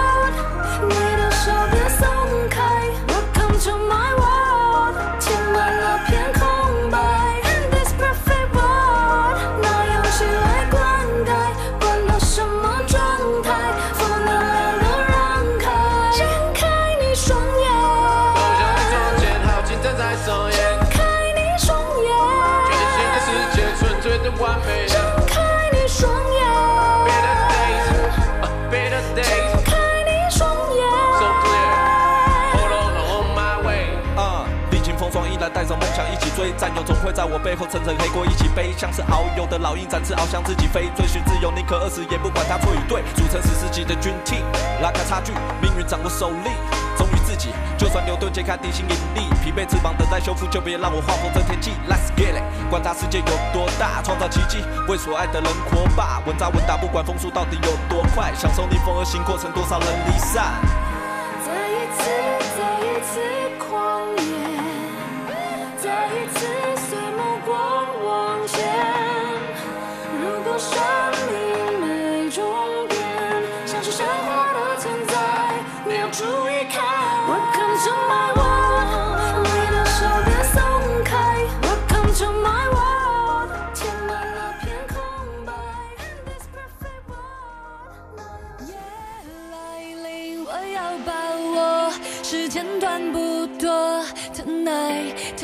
追，战友总会在我背后层层黑锅一起背，像是遨游的老鹰展翅翱翔自己飞，追寻自由宁可饿死也不管他错与对，组成十世纪的军 team，拉开差距，命运掌握手里，忠于自己，就算牛顿解开地心引力，疲惫翅膀等待修复，就别让我画风这天际，Let's get it，管他世界有多大，创造奇迹，为所爱的人活吧，稳扎稳打，不管风速到底有多快，享受逆风而行过程，多少人离散。再一次，再一次。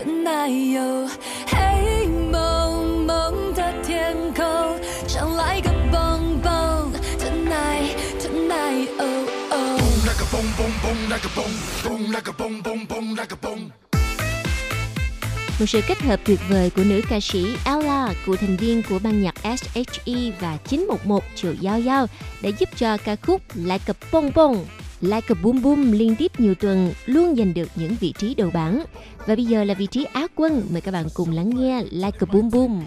chuyện này oh oh sự kết hợp tuyệt vời của nữ ca sĩ Ella, của thành viên của ban nhạc SHE và 911 Triệu Giao Giao đã giúp cho ca khúc Like a Boom Boom, Like a Boom Boom liên tiếp nhiều tuần luôn giành được những vị trí đầu bảng. Và bây giờ là vị trí Á quân, mời các bạn cùng lắng nghe Like a Boom Boom.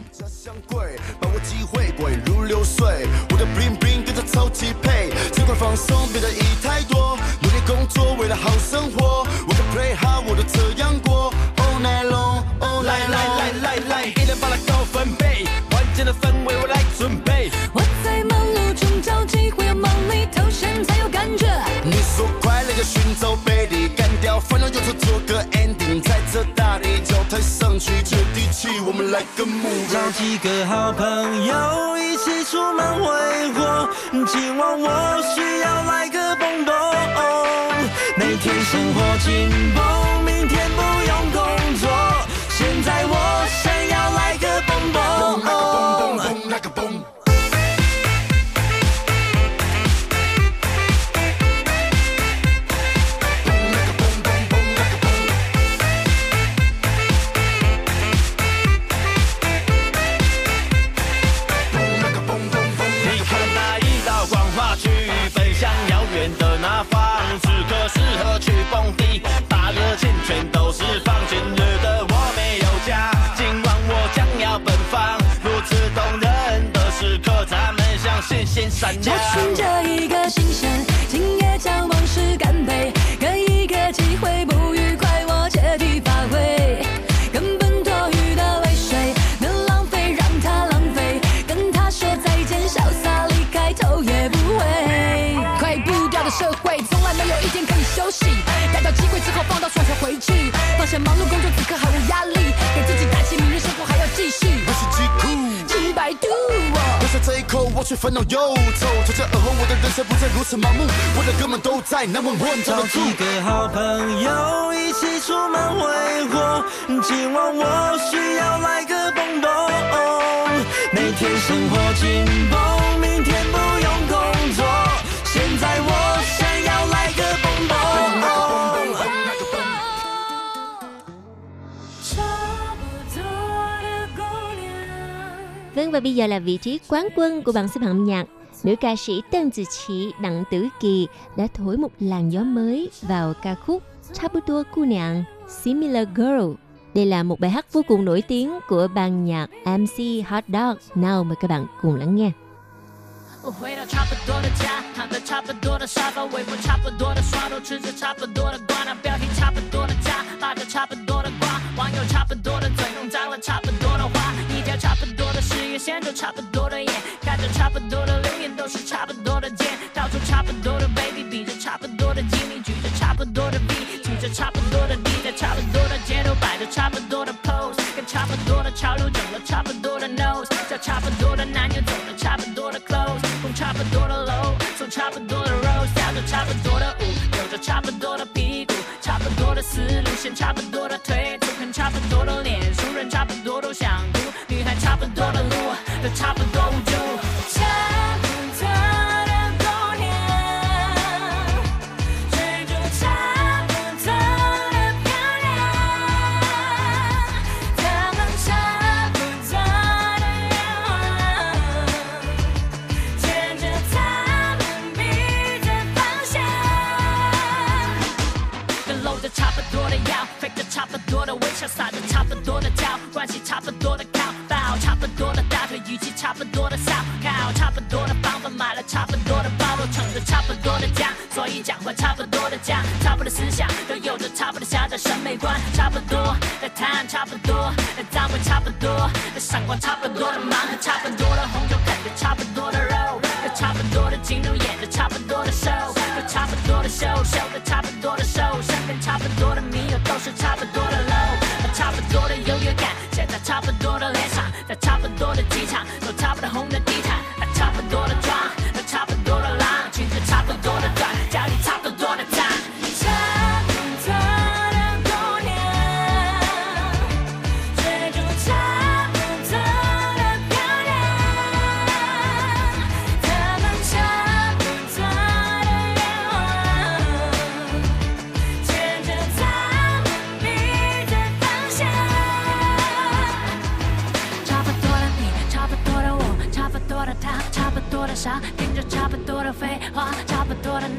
鬼如流水，我的 bling bling 跟它超级配，尽管放松，别在意太多，努力工作为了好生活，我的 play hard 我都这样过，all night long，all night long，来来来来，一人把它高分贝，完整的氛围我来准备，我在忙碌中找机会，要忙里偷闲才有感觉，你说快乐就寻找贝利，干掉烦恼有处做个 A。抬上去，接地气，我们来个木。找几个好朋友一起出门挥霍，今晚我需要来个蹦蹦。每天生活紧绷，明天不用工作，现在我想要来个蹦蹦。找。寻着一个新鲜，今夜将我这一口，我却烦恼忧愁。从这而后，我的人生不再如此盲目，我的哥们都在，那么我找站得住。几个好朋友一起出门挥霍，今晚我需要来个蹦蹦。每天生活紧绷，明天不 Vâng và bây giờ là vị trí quán quân của bảng xếp hạng âm nhạc. Nữ ca sĩ Tân Từ Chỉ Đặng Tử Kỳ đã thổi một làn gió mới vào ca khúc Chabuto Kunyang Similar Girl. Đây là một bài hát vô cùng nổi tiếng của ban nhạc MC Hot Dog. Nào mời các bạn cùng lắng nghe. 我回到差不多的家，躺在差不多的沙发，微波差不多的刷头，吃着差不多的瓜，那标题差不多的家，发着差不多的瓜，网友差不多的嘴，弄脏了差 线，抽差不多的眼，看着差不多的留言，都是差不多的贱，到处差不多的 baby，比着差不多的吉米，举着差不多的 V，举着差不多的 D，在差不多的街头摆着差不多的 pose，跟差不多的潮流整了差不多的 nose，叫差不多的男友走了差不多的 clothes，碰差不多的楼，走差不多的 rose，跳着差不多的舞，扭着差不多的屁股，差不多的思路线，差不多的腿，粗看差不多的脸，熟人差不多都想，差不多就的，差不多漂亮，他们差不多的，牵着们方向。跟搂着差不多的腰，陪着差不多的微笑，撒着差不多的娇，关系差不多。我差不多的家，差不多的思想，都有着差不多的狭窄审美观，差不多的谈差不多的脏话差不多的闪光，差不多的盲盒，差不多的红酒，啃着差不多的肉，差不多的镜头，演着差不多的 show，差不多的 show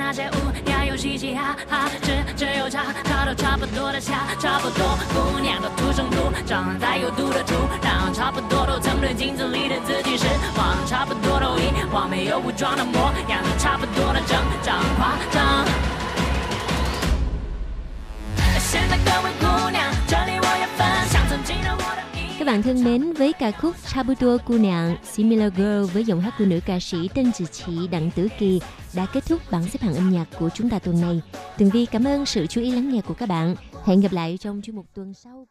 那些乌鸦又嘻嘻哈哈，只只有差，差都差不多的下，差不多姑娘都土生土长在有毒的土壤，差不多都曾对镜子里的自己失望，差不多都遗忘没有武装的模样，差不多的整张夸张。Các bạn thân mến, với ca khúc Chabuto Cô Nàng Similar Girl với giọng hát của nữ ca sĩ tên Trì chị Đặng Tử Kỳ đã kết thúc bảng xếp hạng âm nhạc của chúng ta tuần này. Tường Vi cảm ơn sự chú ý lắng nghe của các bạn. Hẹn gặp lại trong chuyên mục tuần sau.